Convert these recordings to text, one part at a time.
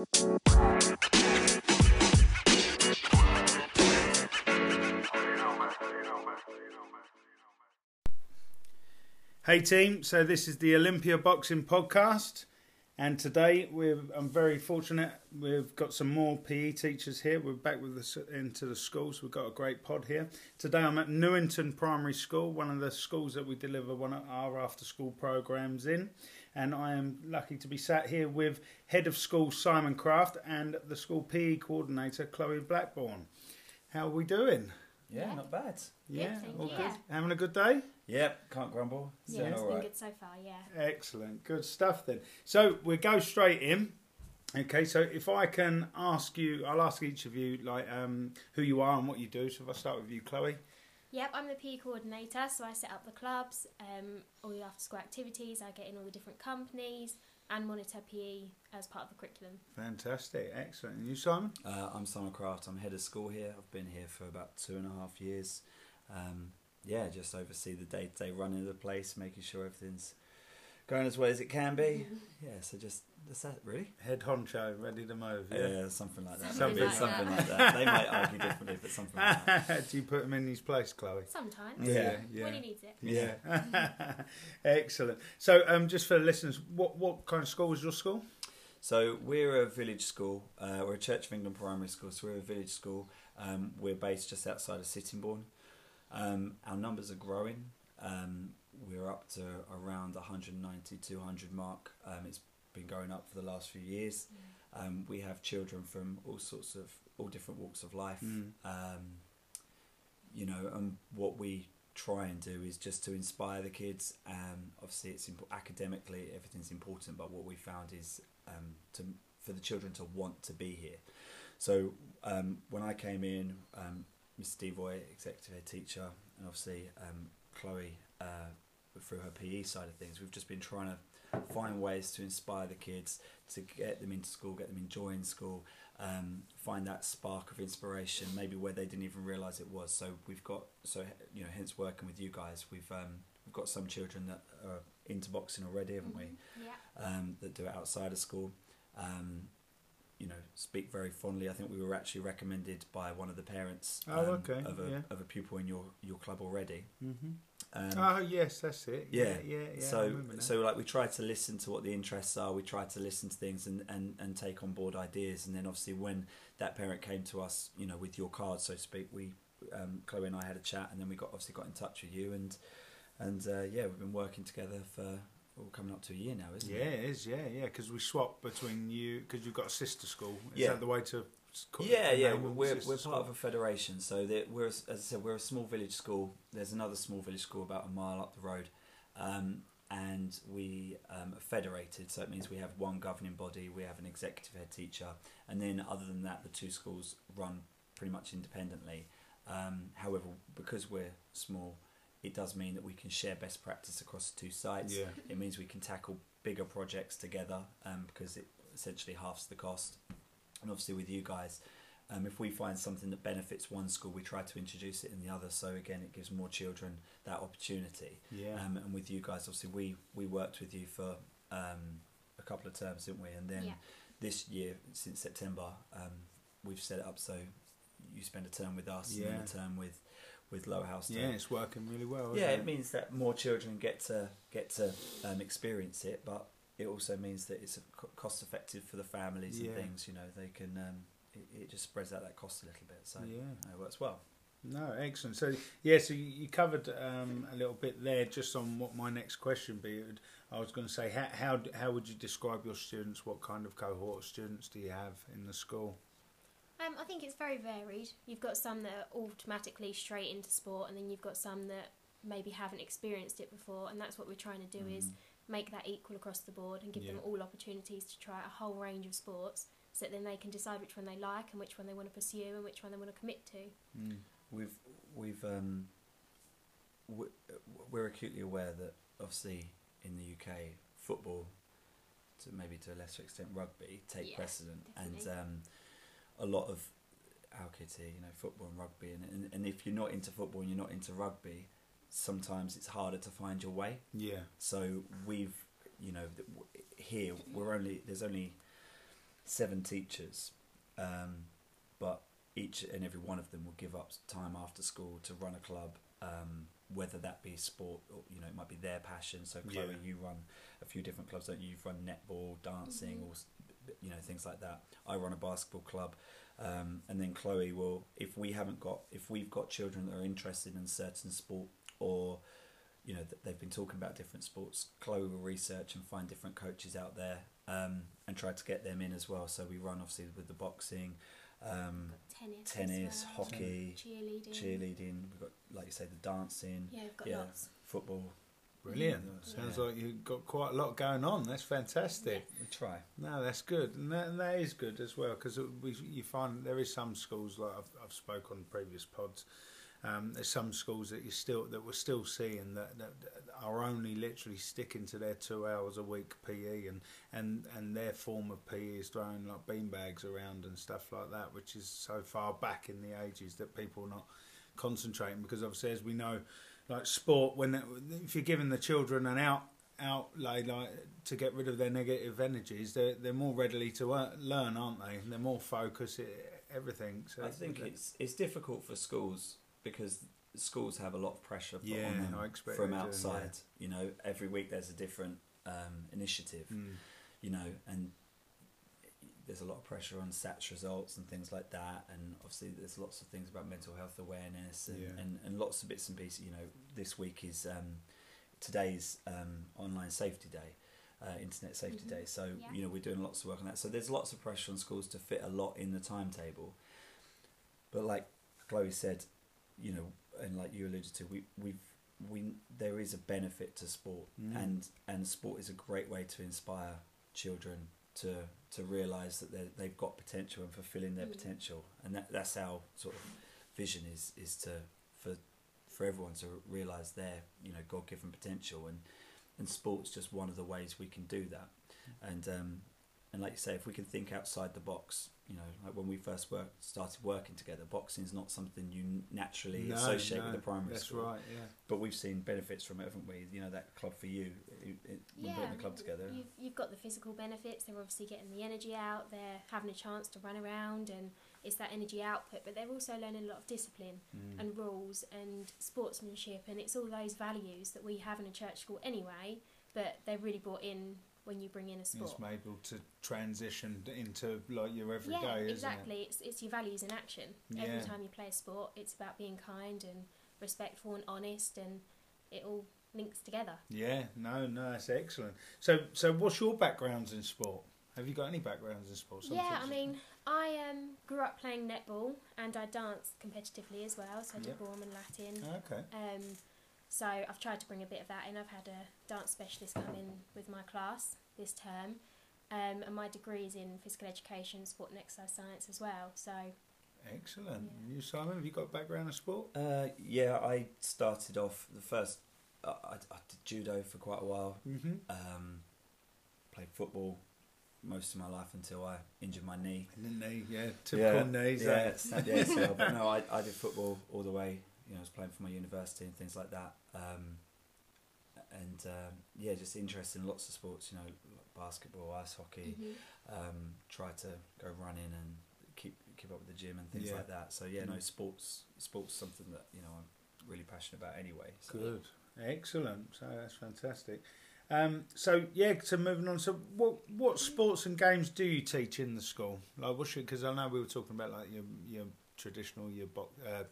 Hey team, so this is the Olympia Boxing Podcast, and today we're I'm very fortunate we've got some more PE teachers here. We're back with us into the schools. We've got a great pod here today. I'm at Newington Primary School, one of the schools that we deliver one of our after school programs in, and I am lucky to be sat here with head of school Simon Craft and the school PE coordinator Chloe Blackburn. How are we doing? Yeah, Yeah. not bad. Yeah, thank all you. good. Yeah. Having a good day. Yep, can't grumble. Yeah, Doing it's all been right. good so far. Yeah. Excellent, good stuff then. So we go straight in. Okay, so if I can ask you, I'll ask each of you like um, who you are and what you do. So if I start with you, Chloe. Yep, I'm the PE coordinator, so I set up the clubs, um, all the after school activities. I get in all the different companies and monitor PE as part of the curriculum. Fantastic, excellent. And you, Simon? Uh, I'm Simon Craft. I'm head of school here. I've been here for about two and a half years. Um, yeah, just oversee the day to day running of the place, making sure everything's going as well as it can be. Yeah, so just that's that really. Head honcho, ready to move. Yeah, Yeah. something like that. Something like something that. like that. They might argue differently, but something like that. do you put him in his place, Chloe? Sometimes. Yeah, yeah. When he needs it. Yeah. excellent. So um, just for the listeners, what what kind of school was your school? So we're a village school. Uh, we're a Church of England primary school. So we're a village school. Um, we're based just outside of Sittingbourne. Um, our numbers are growing. Um, we're up to around 190, 200 mark. Um, it's been going up for the last few years. Um, we have children from all sorts of, all different walks of life. Mm. Um, you know, and what we try and do is just to inspire the kids. Um, obviously, it's imp- academically everything's important, but what we found is um, to for the children to want to be here. So um, when I came in, um, Miss Devoy, executive head teacher, and obviously um, Chloe uh, through her PE side of things, we've just been trying to find ways to inspire the kids to get them into school, get them enjoying school, um, find that spark of inspiration, maybe where they didn't even realise it was. So we've got so you know, hence working with you guys, we've um, we've got some children that are into boxing already, haven't we? Yeah. um, that do it outside of school. Um, you know, speak very fondly. I think we were actually recommended by one of the parents Oh, um, okay, of, a, yeah. of a pupil in your, your club already. Mm-hmm. Um, oh yes, that's it. yeah, yeah, yeah. yeah so so like we try to listen to what the interests are. We try to listen to things and, and, and take on board ideas. And then obviously when that parent came to us, you know, with your card, so to speak, we um, Chloe and I had a chat, and then we got obviously got in touch with you, and and uh, yeah, we've been working together for well, coming up to a year now, isn't Yeah, it? Yeah, it is. Yeah, yeah. Because we swap between you because you've got a sister school. Is Yeah. that the way to? S- call it? Yeah, yeah, we're, we're part of a federation. So that we're, as I said, we're a small village school. There's another small village school about a mile up the road, um, and we um, are federated. So it means we have one governing body, we have an executive head teacher, and then other than that, the two schools run pretty much independently. Um, however, because we're small, it does mean that we can share best practice across the two sites. Yeah. It means we can tackle bigger projects together um, because it essentially halves the cost. And obviously, with you guys, um, if we find something that benefits one school, we try to introduce it in the other. So again, it gives more children that opportunity. Yeah. Um, and with you guys, obviously, we we worked with you for um, a couple of terms, didn't we? And then Yeah. this year, since September, um, we've set it up so you spend a term with us and then a term with with Lower Halstow. to- yeah, it's working really well. yeah, isn't it means that more children get to get to um, experience it, but it also means that it's cost effective for the families Yeah. and things. You know, they can um, it, it just spreads out that cost a little bit, so Yeah. it works well. No, excellent. So yeah, so you, you covered um, a little bit there, just on what my next question be. I was going to say, how, how how would you describe your students? What kind of cohort of students do you have in the school? Um, I think it's very varied. You've got some that are automatically straight into sport, and then you've got some that maybe haven't experienced it before. And that's what we're trying to do is make that equal across the board and give them Mm. All opportunities to try a whole range of sports, so that then they can decide which one they like and which one they want to pursue and which one they want to commit to. Mm. We've we've um, we- we're acutely aware that obviously in the UK football, to maybe to a lesser extent rugby, take Yeah, precedent, definitely. and um, a lot of our kids here, you know, football and rugby, and, and and if you're not into football and you're not into rugby, sometimes it's harder to find your way. Yeah, So we've, you know, here we're only there's only seven teachers, um, but each and every one of them will give up time after school to run a club. Um, whether that be sport or you know it might be their passion. So Chloe, Yeah. you run a few different clubs. Don't you? You've run netball, dancing, Mhm. or you know things like that. I run a basketball club, um, and then Chloe will. If we haven't got, if we've got children that are interested in certain sport, or you know they've been talking about different sports, Chloe will research and find different coaches out there, um, and try to get them in as well. So we run obviously with the boxing, um, tennis, tennis, well, hockey, cheerleading. cheerleading. We've got like you say the dancing, Yeah, we've got Yeah. lots. football. Brilliant. Yeah. Sounds like you've got quite a lot going on. That's fantastic. We try. No, that's good, and that, and that is good as well because we you find there is some schools like I've, I've spoke on previous pods. Um, there's some schools that you still that we're still seeing that, that, are only literally sticking to their two hours a week PE and, and, and their form of PE is throwing like beanbags around and stuff like that, which is so far back in the ages that people are not concentrating because obviously as we know, like sport when if you're giving the children an out outlay like to get rid of their negative energies, they're they're more readily to learn, aren't they? They're more focused, everything. So I think it's it's difficult for schools because schools have a lot of pressure put Yeah, on them I expect from they do, outside. You know, every week there's a different um, initiative. Mm. You know, and there's a lot of pressure on SATs results and things like that. And obviously, there's lots of things about mental health awareness and, Yeah. and, and lots of bits and pieces. You know, this week is um, today's um, online safety day. Uh, Internet Safety Mhm. Day, so Yeah. you know we're doing lots of work on that. So there's lots of pressure on schools to fit a lot in the timetable. But like Chloe said, you know, and like you alluded to, we we've we there is a benefit to sport, Mm. and and sport is a great way to inspire children to to realise that they they've got potential and fulfilling their Mm. potential, and that that's our sort of vision is is to for for everyone to realise their you know God given potential, and and sport's just one of the ways we can do that, and um, and like you say, if we can think outside the box, you know, like when we first worked, started working together, boxing is not something you naturally No, associate no, with the primary That's school. right. Yeah. But we've seen benefits from it, haven't we? You know, that club for you, it, it, when putting the club together. You've, you've got the physical benefits. They're obviously getting the energy out. They're having a chance to run around, and it's that energy output. But they're also learning a lot of discipline Mm. and rules and sportsmanship, and it's all those values that we have in a church school anyway. But they're really brought in when you bring in a sport. It's able to transition into like your everyday, yeah, exactly. It's it's your values in action. Yeah. Every time you play a sport, it's about being kind and respectful and honest, and it all links together. Yeah. No, no, that's excellent. So, so what's your backgrounds in sport? Have you got any backgrounds in sport? Yeah, I mean, I um, grew up playing netball and I danced competitively as well, so I did Yep. Latin. Okay. Um, so I've tried to bring a bit of that in. I've had a dance specialist come in with my class this term, um, and my degree is in physical education, sport and exercise science as well. So Excellent. Yeah. You, Simon, have you got a background in sport? Uh, yeah, I started off the first. Uh, I, I did judo for quite a while. Mm-hmm. Um, played football most of my life until I injured my knee. And the knee, yeah, typical knees. Yeah, eh? it's not the ACL, but no, I, I did football all the way. You know, I was playing for my university and things like that. Um, and um, yeah, just interested in lots of sports. You know, like basketball, ice hockey. mhm. Um, try to go running and keep keep up with the gym and things Yeah. like that. So yeah, no, Mm. sports sports something that you know I'm really passionate about anyway. So. Good, excellent. So that's fantastic. Um, so yeah, so moving on. So what what sports and games do you teach in the school? Like what's because I know we were talking about like your your traditional your bo- uh,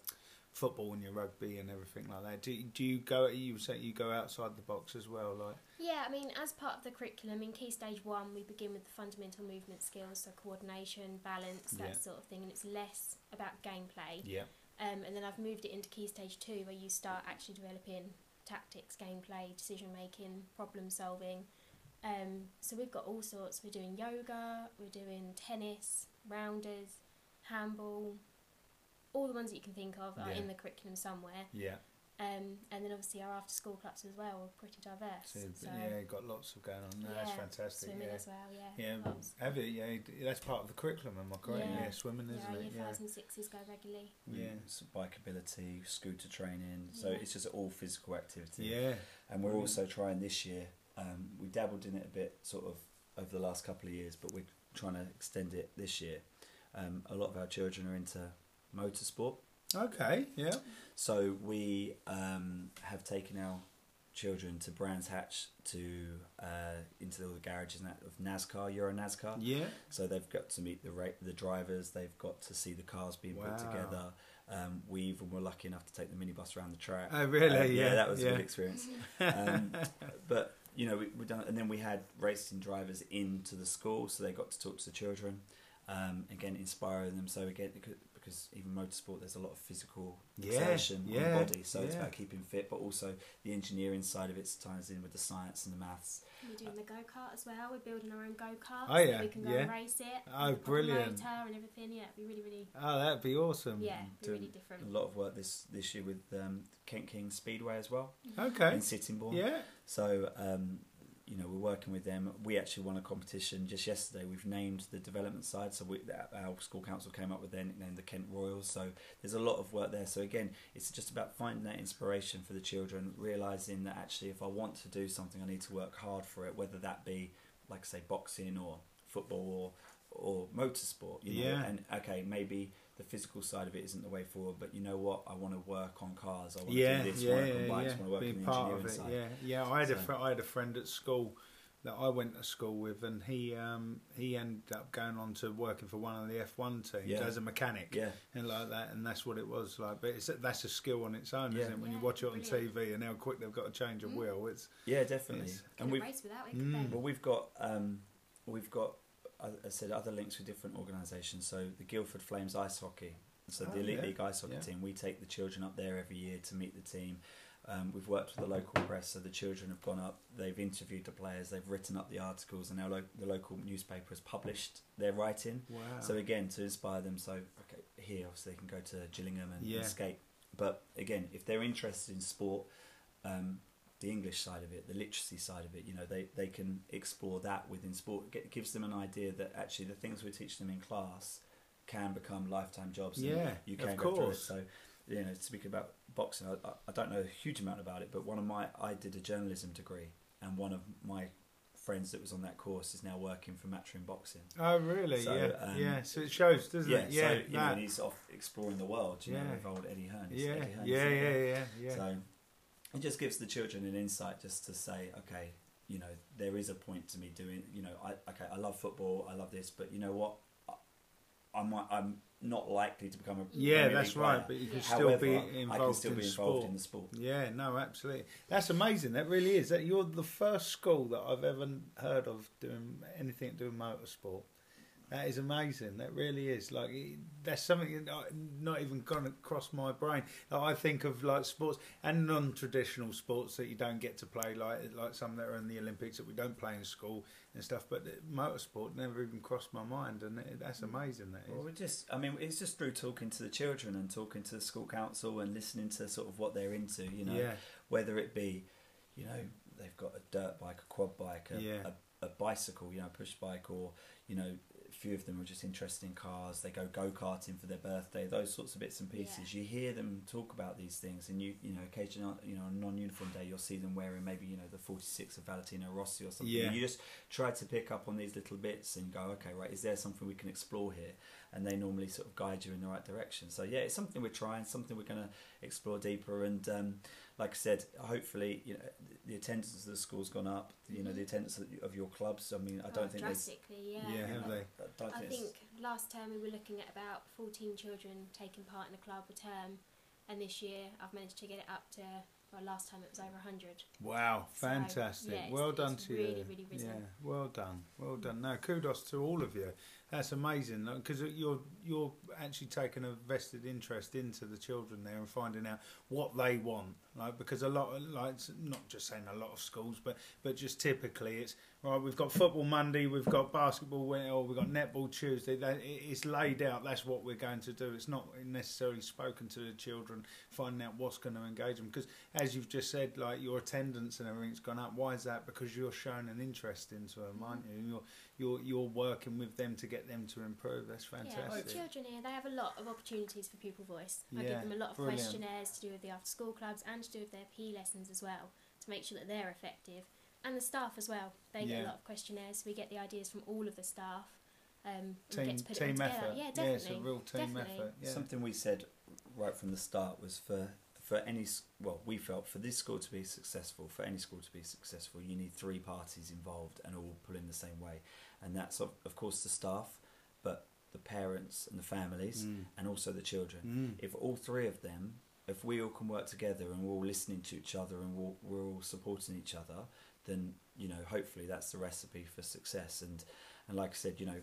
football and your rugby and everything like that. Do do you go? You say you go outside the box as well, like Yeah, I mean, as part of the curriculum in Key Stage 1, we begin with the fundamental movement skills, so coordination, balance, that Yeah. sort of thing, and it's less about gameplay. yeah, Um, and then I've moved it into Key Stage 2, where you start actually developing tactics, gameplay, decision making, problem solving. Um, so we've got all sorts. We're doing yoga, we're doing tennis, rounders, handball, all the ones that you can think of are Yeah. in the curriculum somewhere. yeah. Um, and then obviously our after school clubs as well are pretty diverse. So, So, yeah, got lots of going on. No, that's yeah, fantastic. Swimming Yeah. as well, yeah. Yeah, lots. have it. Yeah, that's part of the curriculum. Am I correct? Yeah. Yeah, swimming, isn't our it? Yeah. fives and sixes go regularly. Yeah. So bikeability, scooter training. So Yeah. it's just all physical activity. Yeah. And we're Brilliant. also trying this year. Um, we dabbled in it a bit, sort of over the last couple of years, but we're trying to extend it this year. Um, a lot of our children are into motorsport, Okay, yeah. so we um, have taken our children to Brands Hatch to uh, into all the garages and that of NASCAR, Euro NASCAR. Yeah. So they've got to meet the ra- the drivers. They've got to see the cars being Wow. put together. Um, we even were lucky enough to take the minibus around the track. Oh, really? Uh, yeah, that was yeah. a good experience. Um, but you know, we, we done, and then we had racing drivers into the school, so they got to talk to the children. Um, again, inspiring them. So again, because, because even motorsport, there's a lot of physical Yeah, exertion on the body. So it's about keeping fit, but also the engineering side of it ties in with the science and the maths. We're doing the go kart as well. We're building our own go kart. Oh, so yeah, that we can go yeah. and race it. Oh, with a proper brilliant. Motor and everything. Yeah, it'd be really, really. Oh, that'd be awesome. Yeah, be doing really different. A lot of work this this year with um, Kent King Speedway as well Okay. in Sittingbourne. Yeah. So, um, you know, we're working with them. We actually won a competition just yesterday. We've named the development side. So, we, our school council came up with their nickname, the Kent Royals. So, there's a lot of work there. So, again, it's just about finding that inspiration for the children, realizing that actually, if I want to do something, I need to work hard for it, whether that be, like, say, boxing or football or, or motorsport. You know? Yeah. And, okay, maybe the physical side of it isn't the way forward, but you know what? I want to work on cars. I want Yeah, to do this, yeah, work yeah, on bikes, yeah. want to work Being in the part engineering of it. side. Yeah, yeah. I had a So- fr- I had a friend at school that I went to school with, and he um, he ended up going on to working for one of the F1 teams Yeah. as a mechanic. Yeah. And like that, and that's what it was like. But it's, that's a skill on its own, Yeah. isn't it? When you watch it on brilliant. TV and how quick they've got to change a Mm. wheel, it's Yeah, definitely. Yes. And we've race without it. Mm. well, we've got um, we've got I said other links with different organisations. So the Guildford Flames ice hockey. So Oh, the elite yeah. league ice hockey Yeah. team. We take the children up there every year to meet the team. Um, we've worked with the local press, so the children have gone up. They've interviewed the players. They've written up the articles, and now lo- the local newspaper has published their writing. wow. So again, to inspire them, so okay, here obviously they can go to Gillingham and, Yeah. and skate. But again, if they're interested in sport, um, the English side of it, the literacy side of it, you know, they, they can explore that within sport. It gives them an idea that actually the things we teach them in class can become lifetime jobs. Yeah, you of can it. course. So, you know, speaking about boxing, I, I- don't know a huge amount about it, but one of my I did a journalism degree, and one of my friends that was on that course is now working for Matchroom Boxing. oh, really? So, yeah, um, yeah. So it shows, doesn't Yeah, it? Yeah, so you know, he's off exploring the world. You know, Yeah. with old Eddie Hearn. Yeah, Eddie Hearn, yeah, isn't yeah, yeah, yeah. So it just gives the children an insight, just to say, okay, you know, there is a point to me doing. You know, I okay, I love football, I love this, but you know what, I, I might, I'm not likely to become a Yeah, that's League right. But you can Yeah. still However, be I involved can still in be sport. involved in the sport. Yeah, no, absolutely. That's amazing. That really is. That you're the first school that I've ever heard of doing anything to do with motorsport. That is amazing. That really is. Like that's something that I- not even gone across my brain. Like, I think of like sports and non-traditional sports that you don't get to play, like like some that are in the Olympics that we don't play in school and stuff. But motorsport never even crossed my mind, and it, that's amazing. That is. Well, we just, I mean, it's just through talking to the children and talking to the school council and listening to sort of what they're into, you know, yeah, whether it be, you know, they've got a dirt bike, a quad bike, a, Yeah. a, a bicycle, you know, push bike, or, you know, few of them are just interested in cars. They go go karting for their birthday. Those sorts of bits and pieces. You hear them talk about these things, and you you know occasionally you know a non-uniform day you'll see them wearing maybe you know the 46 of Valentino Rossi or something. Yeah. You just try to pick up on these little bits and go, okay, right, is there something we can explore here? And they normally sort of guide you in the right direction. So yeah, it's something we're trying, something we're going to explore deeper. And um, like I said, hopefully you know the attendance of the school's gone up. You know the mm-hmm. attendance of- of your clubs. I mean, I don't Oh, think there's. drastically, yeah. Yeah, have they? I don't I think it's- think last term we were looking at about 14 children taking part in the club a term, and this year I've managed to get it up to. Well, last time it was over 100. Wow, So, fantastic. yeah, it's- well done it's to really, you. really risen. Yeah, well done. Well done. Now, kudos to all of you. That's amazing because uh, you're you're actually taking a vested interest into the children there and finding out what they want. Like because a lot, of, like not just saying a lot of schools, but but just typically it's right. We've got football Monday, we've got basketball, Wed- or we've got netball Tuesday. It's laid out. That's what we're going to do. It's not necessarily spoken to the children, finding out what's going to engage them. Because as you've just said, like your attendance and everything's gone up. Why is that? Because you're showing an interest into them, aren't you? You're you're you're working with them to get them to improve. That's Yeah, fantastic. the children here, they have a lot of opportunities for pupil voice. I Yeah, give them a lot of brilliant. questionnaires to do with the after school clubs and to do with their PE lessons as well to make sure that they're effective. And the staff as well. They get a lot of questionnaires. We get the ideas from all of the staff um, Team get to put it team all together. effort. Yeah, it's a real team definitely. effort. Yeah. Something we said right from the start was for for any well, we felt for this school to be successful, for any school to be successful, you need three parties involved and all pulling the same way, and that's of, of course the staff, but the parents and the families, Mm. and also the children. Mm. If all three of them, if we all can work together and we're all listening to each other and we're, we're all supporting each other, then you know hopefully that's the recipe for success. And and like I said, you know,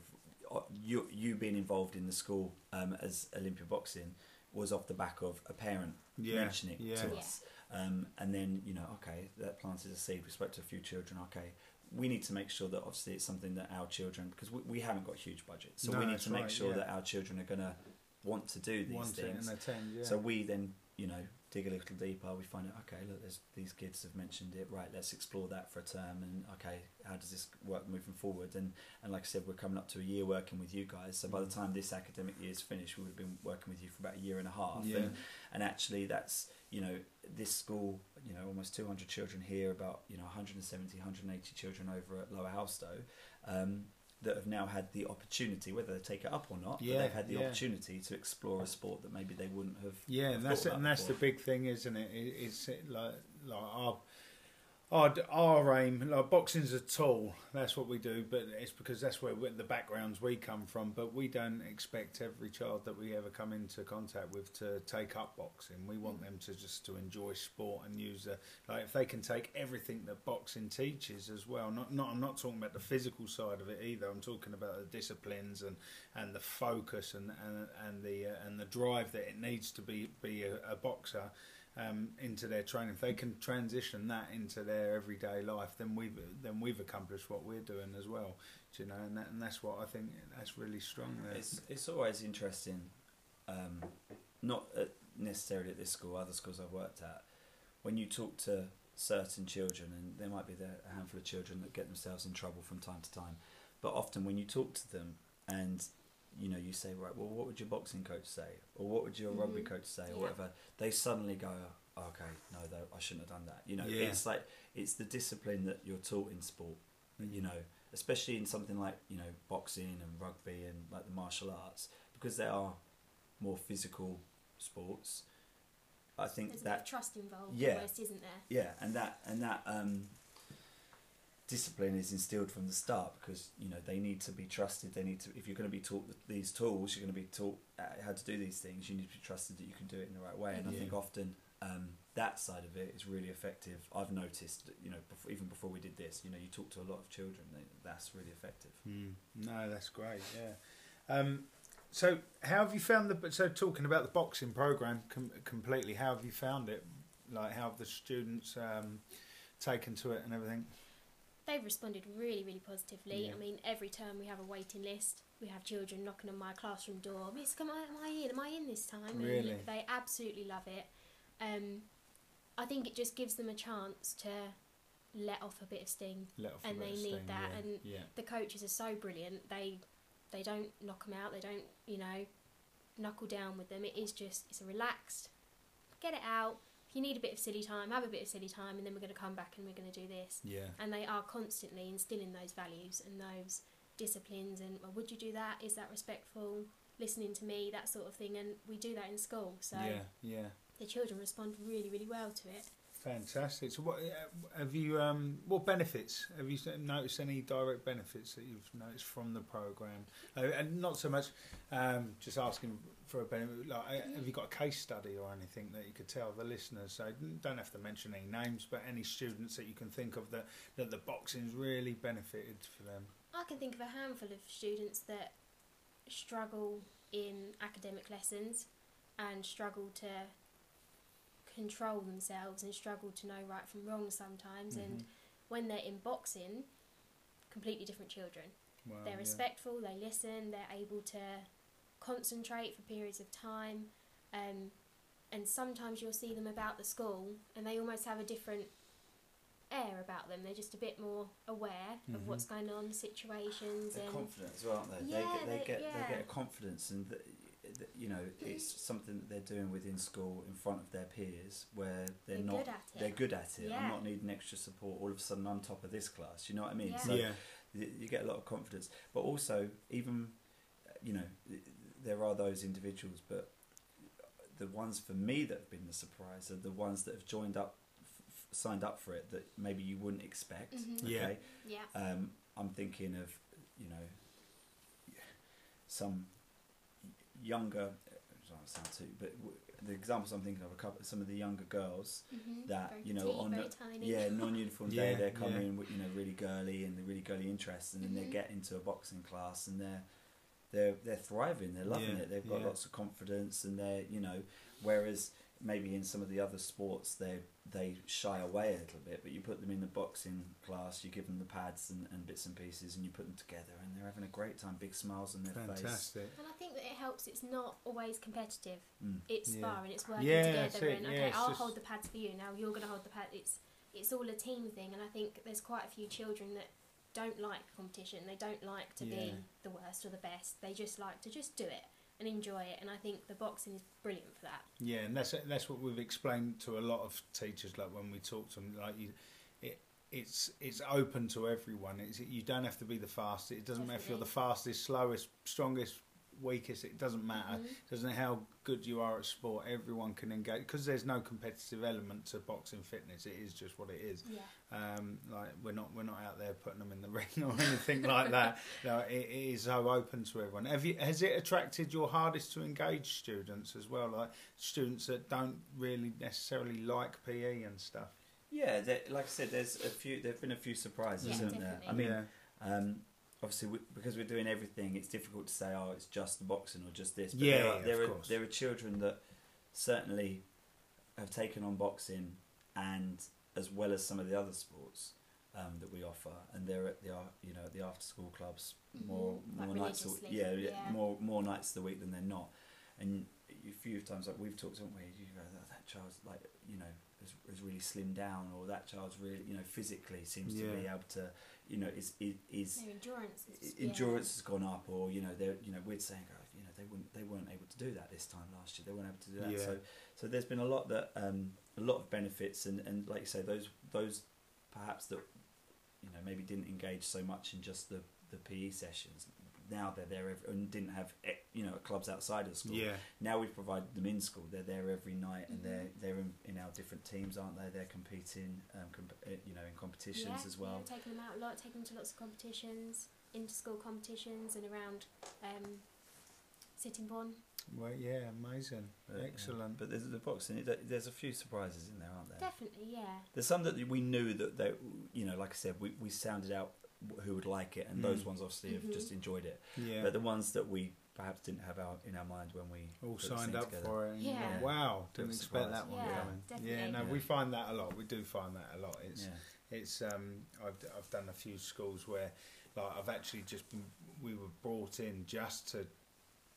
uh, you you being involved in the school um, as Olympia Boxing was off the back of a parent Yeah. mentioning it Yeah. to Yeah. us. Um, and then you know, okay, that planted a seed. We spoke to a few children. Okay, we need to make sure that obviously it's something that our children, because we, we haven't got huge budgets, so No, we need to make right, sure yeah. that our children are going to want to do these Want things. attend. Yeah. So we then, you know, dig a little deeper. We find out, okay, look, there's, these kids have mentioned it. Right, let's explore that for a term. And okay, how does this work moving forward? And and like I said, we're coming up to a year working with you guys. So by the mm. time this academic year is finished, we would have been working with you for about a year and a half. Yeah. And, and actually, that's you know, this school, you know, almost 200 children here, about you know 170, 180 children over at Lower Halstow. Um, that have now had the opportunity, whether they take it up or not, Yeah, but they've had the yeah. opportunity to explore a sport that maybe they wouldn't have. Yeah, have and that's and that's the big thing, isn't it? it it's like like our our our aim. Like boxing's a tool. That's what we do, but it's because that's where the backgrounds we come from. But we don't expect every child that we ever come into contact with to take up boxing. We want them to just to enjoy sport and use the like if they can take everything that boxing teaches as well. Not not I'm not talking about the physical side of it either. I'm talking about the disciplines and and the focus and and, and the uh, and the drive that it needs to be be a, a boxer um, into their training. If they can transition that into their everyday life, then we've then we've accomplished what we're doing as well. Do you know, and that, and that's what I think that's really strong there. It's it's always interesting, um, not at necessarily at this school, other schools I've worked at, when you talk to certain children, and there might be a handful of children that get themselves in trouble from time to time, but often when you talk to them and you know you say right, well, what would your boxing coach say, or what would your rugby Mhm. coach say, or Yeah. whatever, they suddenly go, oh, okay, no, though, I shouldn't have done that. You know, Yeah. it's like it's the discipline that you're taught in sport. You know, especially in something like you know boxing and rugby and like the martial arts because they are more physical sports. I think There's a bit of that trust involved, Yeah. almost, isn't there? yeah, and that and that um, discipline is instilled from the start because you know they need to be trusted. They need to if you're going to be taught these tools, you're going to be taught uh, how to do these things. You need to be trusted that you can do it in the right way. And I think often um, that side of it is really effective. I've noticed, you know, before, even before we did this, you know, you talk to a lot of children. They, that's really effective. Mm. No, that's great. Yeah. Um, so, how have you found the? So, talking about the boxing program com- completely, how have you found it? Like, how have the students um, taken to it and everything? They've responded really, really positively. Yeah. I mean, every term we have a waiting list. We have children knocking on my classroom door. Miss, come on, am I in? Am I in this time? Really? And they absolutely love it. Um, I think it just gives them a chance to let off a bit of off And they need steam, that, yeah. and yeah. The coaches are so brilliant. They they don't knock them out. They don't you know knuckle down with them. It is just it's a relaxed. Get it out. You need a bit of silly time, have a bit of silly time, and then we're going to come back and we're going to do this. Yeah. and they are constantly instilling those values and those disciplines and well, would you do that is that respectful listening to me that sort of thing and we do that in school so Yeah. Yeah. the children respond really really well to it Fantastic. So, what uh, have you? Um, what benefits have you noticed? Any direct benefits that you've noticed from the program? Uh, and not so much um, just asking for a benefit. Like, uh, have you got a case study or anything that you could tell the listeners? So, don't have to mention any names, but any students that you can think of that that the boxing's really benefited for them. i can think of a handful of students that struggle in academic lessons and struggle to control themselves and struggle to know right from wrong sometimes and Mhm. when they're in boxing completely different children Wow, they're yeah. respectful, they listen, they're able to concentrate for periods of time. Um, and sometimes you'll see them about the school and they almost have a different air about them. They're just a bit more aware Mhm. of what's going on, situations, They're and confident as well, aren't they? Yeah, they get they they- get yeah. they get a confidence, and th th you know it's something that they're doing within school in front of their peers, where they're, they're, not good they're good at it. Yeah. I'm not needing extra support. All of a sudden, I'm top of this class. You know what I mean? Yeah. So yeah. you you get a lot of confidence. But also, even you know, there are those individuals, but the ones for me that have been the surprise are the ones that have joined up, f- signed up for it that maybe you wouldn't expect. Mhm. Okay, Yeah. Yeah. um, I'm thinking of you know some younger. I don't sound too, but w- the examples I'm thinking of a couple, some of the younger girls Mhm. that very you know petite, on very the- tiny. yeah non-uniform day Yeah, they're coming yeah. in with you know really girly and they're really girly interests and then Mhm. they get into a boxing class and they're they're they're thriving they're loving Yeah, it they've got yeah. lots of confidence and they're you know whereas maybe in some of the other sports they they shy away a little bit but you put them in the boxing class you give them the pads and, and bits and pieces and you put them together and they're having a great time big smiles on their face Fantastic. And I think that it helps. It's not always competitive. mm. It's Yeah. sparring. It's working Yeah, together. it, And yeah, okay, it's I'll just- hold the pads for you. Now you're going to hold the pad. It's it's all a team thing. And I think there's quite a few children that don't like competition. They don't like to Yeah. be the worst or the best. They just like to just do it and enjoy it. And I think the boxing is brilliant for that. Yeah, and that's that's what we've explained to a lot of teachers. Like when we talk to them, like you, it it's it's open to everyone. It's you don't have to be the fastest. It doesn't matter if you're the fastest, slowest, strongest, weakest. It doesn't matter. Mhm. It doesn't matter how good you are at sport. Everyone can engage because there's no competitive element to boxing fitness. It is just what it is. Yeah. Um, like we're not we're not out there putting them in the ring or anything like that. No, it, it is so open to everyone. Have you has it attracted your hardest to engage students as well, like students that don't really necessarily like PE and stuff? yeah like I said there's a few there've been a few surprises Yeah, isn't there I mean yeah, Um, obviously, we, because we're doing everything, it's difficult to say, oh, it's just the boxing or just this. But Yeah, there are, yeah, there, of are, course. there are children that certainly have taken on boxing, and as well as some of the other sports um, that we offer, and they're at the you know at the after school clubs more Mhm, like more nights a yeah, yeah, yeah. more more nights of the week than they're not, and a few times like we've talked, haven't we? You go that, that child's like you know has, has really slimmed down, or that child's really you know physically seems to be able to you know is is, is Their endurance. Is, i- endurance has gone up, or you know they're you know we're saying oh, you know they wouldn't they weren't able to do that this time last year. They weren't able to do that. Yeah. So so there's been a lot that um, a lot of benefits, and, and like you say those those perhaps that you know maybe didn't engage so much in just the the PE sessions. Now they're there every, and didn't have eh, you know clubs outside of school. yeah, Now we've provided them in school. They're there every night, and Mhm. they're they're in, in our different teams, aren't they? They're competing, um, comp- eh, you know, in competitions yeah, as well. Yeah, taking them out a lot, taking them to lots of competitions, inter-school competitions, and around um, Sittingbourne. well, yeah, amazing, But, yeah. excellent. But there's the boxing. There's a few surprises in there, aren't there? Definitely, yeah. There's some that we knew that they, you know, like I said, we, we sounded out who would like it, and those Mm. ones obviously have Mhm. just enjoyed it. yeah, But the ones that we perhaps didn't have our, in our mind when we all signed up together. for it. And Yeah. wow, didn't expect surprise. that one Yeah, coming. Yeah, no, Yeah. we find that a lot. We do find that a lot. It's Yeah. It's um, I've I've done a few schools where like I've actually just been, we were brought in just to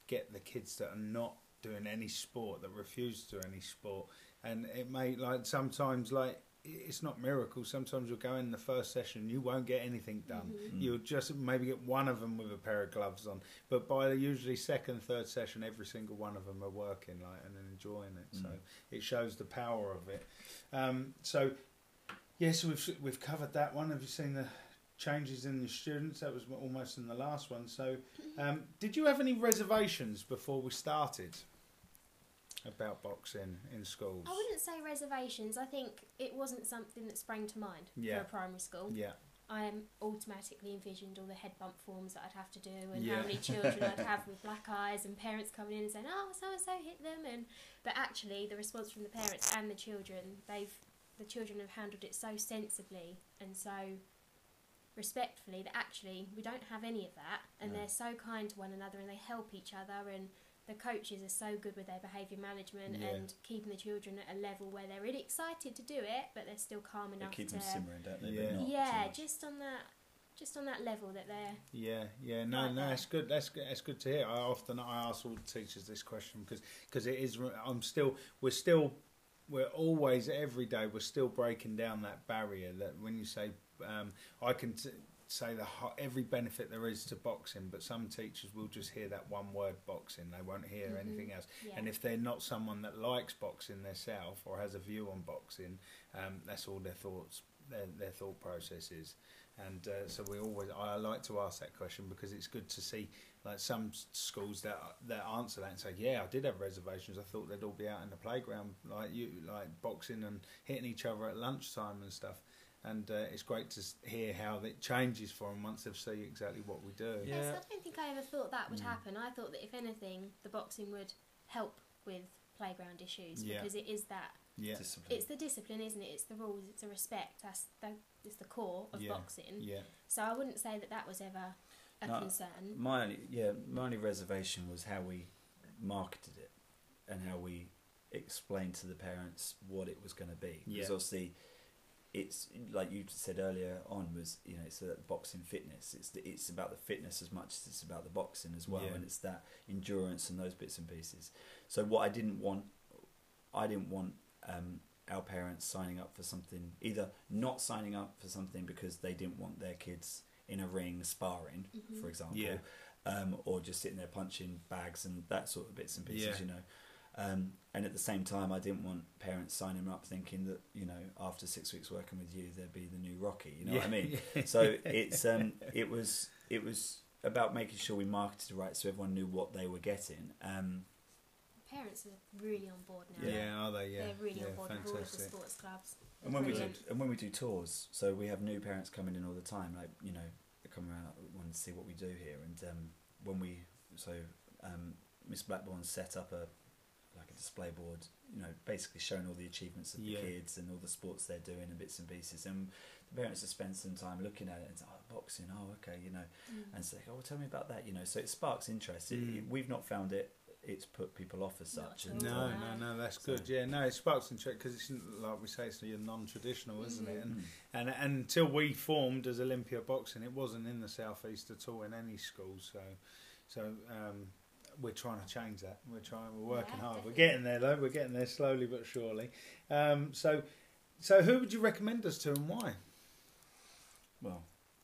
get the kids that are not doing any sport that refuse to do any sport, and it may like sometimes like it's not miracle. Sometimes you'll go in the first session, you won't get anything done. Mhm. Mm. You'll just maybe get one of them with a pair of gloves on, but by the usually second, third session, every single one of them are working like and enjoying it. So Mm. it shows the power of it. Um, so yes, we've we've covered that one. Have you seen the changes in the students? That was almost in the last one. So um, did you have any reservations before we started about boxing in schools? I wouldn't say reservations. I think it wasn't something that sprang to mind Yeah. for a primary school. Yeah, I automatically envisioned all the head bump forms that I'd have to do and Yeah. how many children I'd have with black eyes and parents coming in and saying, "Oh, so and so hit them," and but actually the response from the parents and the children, they've the children have handled it so sensibly and so respectfully that actually we don't have any of that, and No. they're so kind to one another and they help each other and. The coaches are so good with their behaviour management Yeah. and keeping the children at a level where they're really excited to do it, but they're still calm They enough keep to them simmering, don't they? Yeah. Not yeah, just on that, just on that level that they're. yeah, yeah. No, Right no, there. that's good. That's good. That's good to hear. I often I ask all the teachers this question because because it is. I'm still. We're still. We're always every day. We're still breaking down that barrier that when you say um, I can. T- say the every benefit there is to boxing, but some teachers will just hear that one word boxing. They won't hear Mhm. anything else. Yeah. And if they're not someone that likes boxing themselves or has a view on boxing, um, that's all their thoughts, their, their thought process is. And uh, so we always, I like to ask that question because it's good to see like some schools that that answer that and say, yeah, I did have reservations. I thought they'd all be out in the playground like you, like boxing and hitting each other at lunchtime and stuff. And uh, it's great to hear how it changes for them once they've seen exactly what we do. Yeah. Yes, I don't think I ever thought that would Mm. happen. I thought that if anything, the boxing would help with playground issues Yeah. because it is that Yeah, Discipline. it's the discipline, isn't it? It's the rules, it's the respect. That's the it's the core of Yeah. boxing. yeah, So I wouldn't say that that was ever a No, concern. My only, yeah, my only reservation was how we marketed it and how we explained to the parents what it was going to be. Because Yeah. obviously, it's like you said earlier on was you know it's a boxing fitness. It's the, it's about the fitness as much as it's about the boxing as well, Yeah. and it's that endurance and those bits and pieces. So what I didn't want, I didn't want um, our parents signing up for something either not signing up for something because they didn't want their kids in a ring sparring, Mhm. for example, Yeah. um, or just sitting there punching bags and that sort of bits and pieces, Yeah. you know. Um, and at the same time, I didn't want parents signing up thinking that you know after six weeks working with you, there'd be the new Rocky. You know what I mean? So it's um, it was it was about making sure we marketed right so everyone knew what they were getting. Um, Parents are really on board now. yeah, are they? Yeah, They're really yeah, on board with all of the sports clubs. And when we do, and when we do tours, so we have new parents coming in all the time. Like you know, they come around want to see what we do here. And um, when we so um, Miss Blackburn set up a like a display board, you know, basically showing all the achievements of the Yeah. kids and all the sports they're doing and bits and pieces. And the parents have spent some time looking at it and say, oh, boxing, oh, okay, you know, Mm. and say, oh, well, tell me about that, you know. So it sparks interest. Mm. it, we've not found it. It's put people off as such. and. No, no, no, that's So- good. Yeah, no, it sparks interest because it's like we say, it's your non-traditional, isn't it? And, mm. and and until we formed as Olympia Boxing, it wasn't in the southeast at all in any school. So, so um, we're trying to change that. We're trying. We're working Yeah, hard. We're getting there though. We're getting there slowly but surely. Um, so, so who would you recommend us to and why? Well,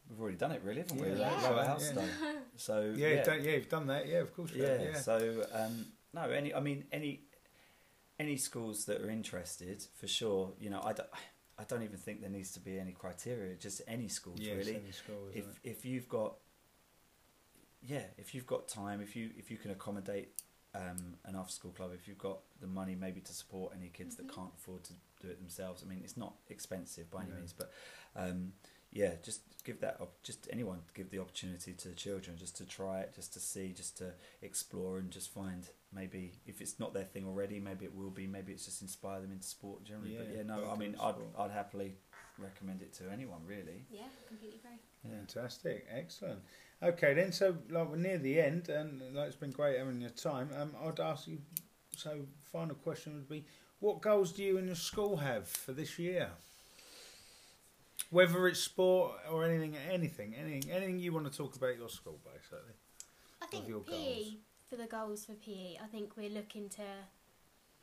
we've already done it, really, haven't we? Yeah, That's Yeah. house yeah. So Yeah, yeah, You've done, yeah, you've done that. Yeah, of course. yeah. yeah. So um, no, any. I mean, any any schools that are interested, for sure. You know, I don't. I don't even think there needs to be any criteria. Just any schools, yeah, really. any school, If it? if you've got, yeah, if you've got time, if you if you can accommodate um, an after school club, if you've got the money maybe to support any kids Mhm. that can't afford to do it themselves. I mean, it's not expensive by any No. means, but um, yeah, just give that op- just anyone give the opportunity to the children just to try it, just to see, just to explore and just find maybe if it's not their thing already, maybe it will be. Maybe it's just inspire them into sport generally. but Yeah, yeah, no, I mean, I'd. I'd happily recommend it to anyone really. Yeah, completely agree. Fantastic, excellent. Okay, then, so like we're near the end, and like it's been great having your time. Um, I'd ask you. So, final question would be: What goals do you and your school have for this year? Whether it's sport or anything, anything, anything, anything you want to talk about your school, basically. I think PE goals? for the goals for PE. I think we're looking to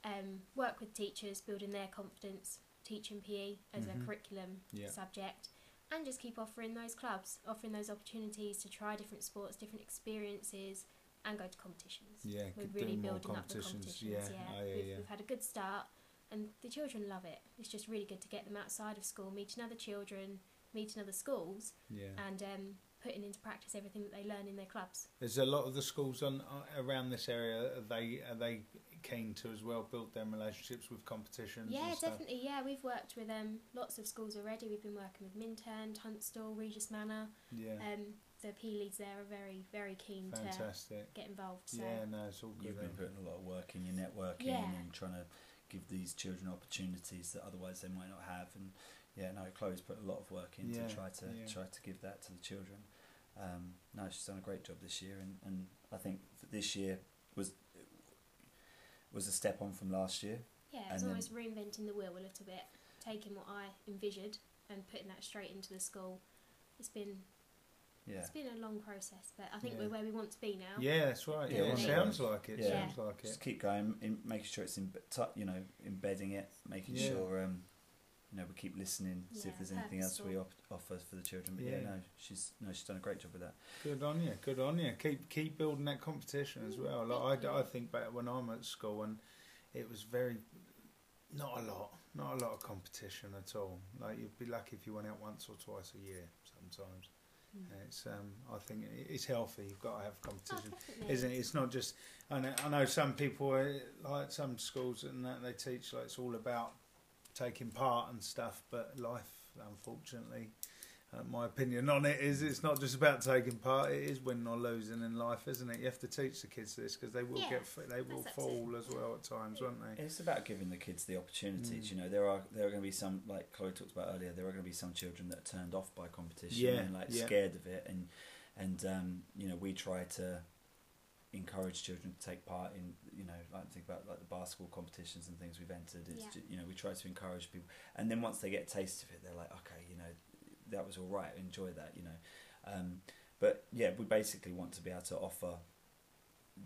um, work with teachers, building their confidence, teaching PE as Mhm. a curriculum Yeah. subject, and just keep offering those clubs, offering those opportunities to try different sports, different experiences, and go to competitions. Yeah, We're really building up the competitions. competitions. Yeah, Yeah, oh, yeah, we've, yeah. we've had a good start, and the children love it. It's just really good to get them outside of school, meeting other children, meeting other schools, yeah. and um, putting into practice everything that they learn in their clubs. There's a lot of the schools on uh, around this area. Are they are they keen to as well build their relationships with competitions? Yeah, and stuff? definitely. Yeah, we've worked with um, lots of schools already. We've been working with Minterne, Tunstall, Regis Manor. Yeah, Um, the PE leads there are very, very keen to get involved. So Yeah, no, it's all good. You've been putting a lot of work in your networking Yeah. and trying to give these children opportunities that otherwise they might not have. And yeah, no, Chloe's put a lot of work in Yeah, to try to yeah. try to give that to the children. Um, no, she's done a great job this year, and, and I think this year was was a step on from last year. yeah, And it's then- almost reinventing the wheel a little bit, taking what I envisioned and putting that straight into the school. It's been Yeah, it's been a long process, but I think Yeah. we're where we want to be now. Yeah, that's right. Yeah, Yeah, it sounds like it. Yeah. Sounds like it. just keep going, in, making sure it's in, you know, embedding it, making Yeah. sure um, you know we keep listening, see if there's anything else we op- offer for the children. But yeah. Yeah. no, she's no, she's done a great job with that. Good on you. Good on you. Keep keep building that competition as well. Like I, I think back when I'm at school and it was very not a lot. not a lot of competition at all. Like you'd be lucky if you went out once or twice a year sometimes. Mm. It's um, I think it's healthy. You've got to have Oh, competition, definitely. isn't it? It's not just. I know, I know some people uh, like some schools and that they teach like it's all about taking part and stuff, but life, unfortunately. Uh, my opinion on it is it's not just about taking part; it is winning or losing in life, isn't it? You have to teach the kids this because they will Yeah, get they will fall absolutely- as well at times, won't they? It's about giving the kids the opportunities. Mm. You know, there are there are going to be some like Chloe talked about earlier. There are going to be some children that are turned off by competition Yeah, and like yeah. scared of it, and and um, you know we try to encourage children to take part in you know like think about like the basketball competitions and things we've entered. It's Yeah. ju- you know we try to encourage people, and then once they get a taste of it, they're like, okay, you know, that was all right. Enjoy that, you know. Um, but yeah, we basically want to be able to offer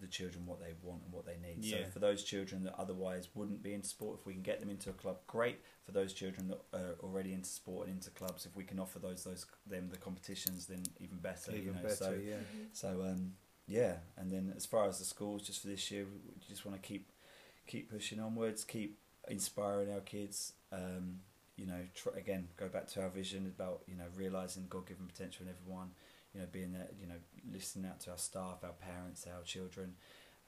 the children what they want and what they need. Yeah. So for those children that otherwise wouldn't be into sport, if we can get them into a club, great. For those children that are already into sport and into clubs, if we can offer those those them the competitions, then even better. you Even know, better, so yeah. Mhm. so um, yeah, and then as far as the schools, just for this year, we we just want to keep keep pushing onwards, keep inspiring our kids. Um, you know, try, again, go back to our vision about you know realizing God given potential in everyone. You know, being there, you know, listening out to our staff, our parents, our children,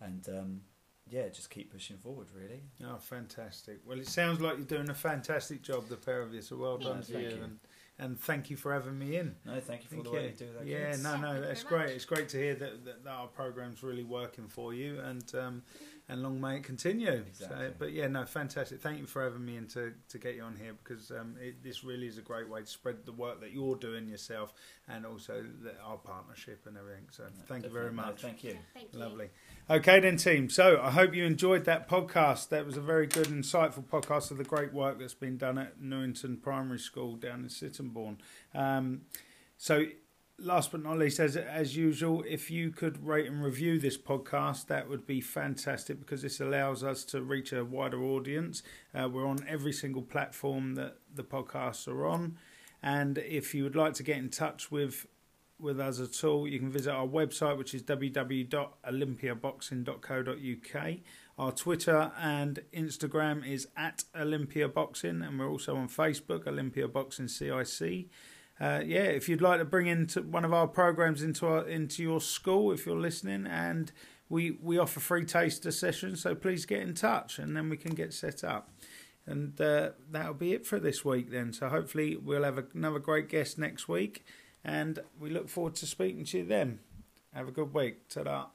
and um, yeah, just keep pushing forward. Really. Oh, fantastic! Well, it sounds like you're doing a fantastic job, the pair of you. So well done Thank to you. you, you. and and thank you for having me in. No, thank you for Thank the you. way you do that. Yeah, kids. no, no, thank you that's great. much. It's great to hear that, that, that our program's really working for you, and um, and long may it continue. So, but yeah, no, fantastic. Thank you for having me and to, to get you on here because um, it, this really is a great way to spread the work that you're doing yourself and also the, our partnership and everything. So, No, thank you very definitely. No, much. thank you. Yeah, thank you. Lovely. Okay, then, team. So I hope you enjoyed that podcast. That was a very good, insightful podcast of the great work that's been done at Newington Primary School down in Sittingbourne. Um, so, last but not least, as as usual, if you could rate and review this podcast, that would be fantastic because this allows us to reach a wider audience. Uh, we're on every single platform that the podcasts are on, and if you would like to get in touch with with us at all, you can visit our website, which is www.olympiaboxing.co.uk. Our Twitter and Instagram is at Olympia Boxing, and we're also on Facebook, Olympia Boxing CIC. Uh, yeah, if you'd like to bring into one of our programs into our, into your school, if you're listening, and we we offer free taster sessions, so please get in touch, and then we can get set up. And uh, that'll be it for this week then. So hopefully we'll have another great guest next week and we look forward to speaking to you then. Have a good week. Ta-da.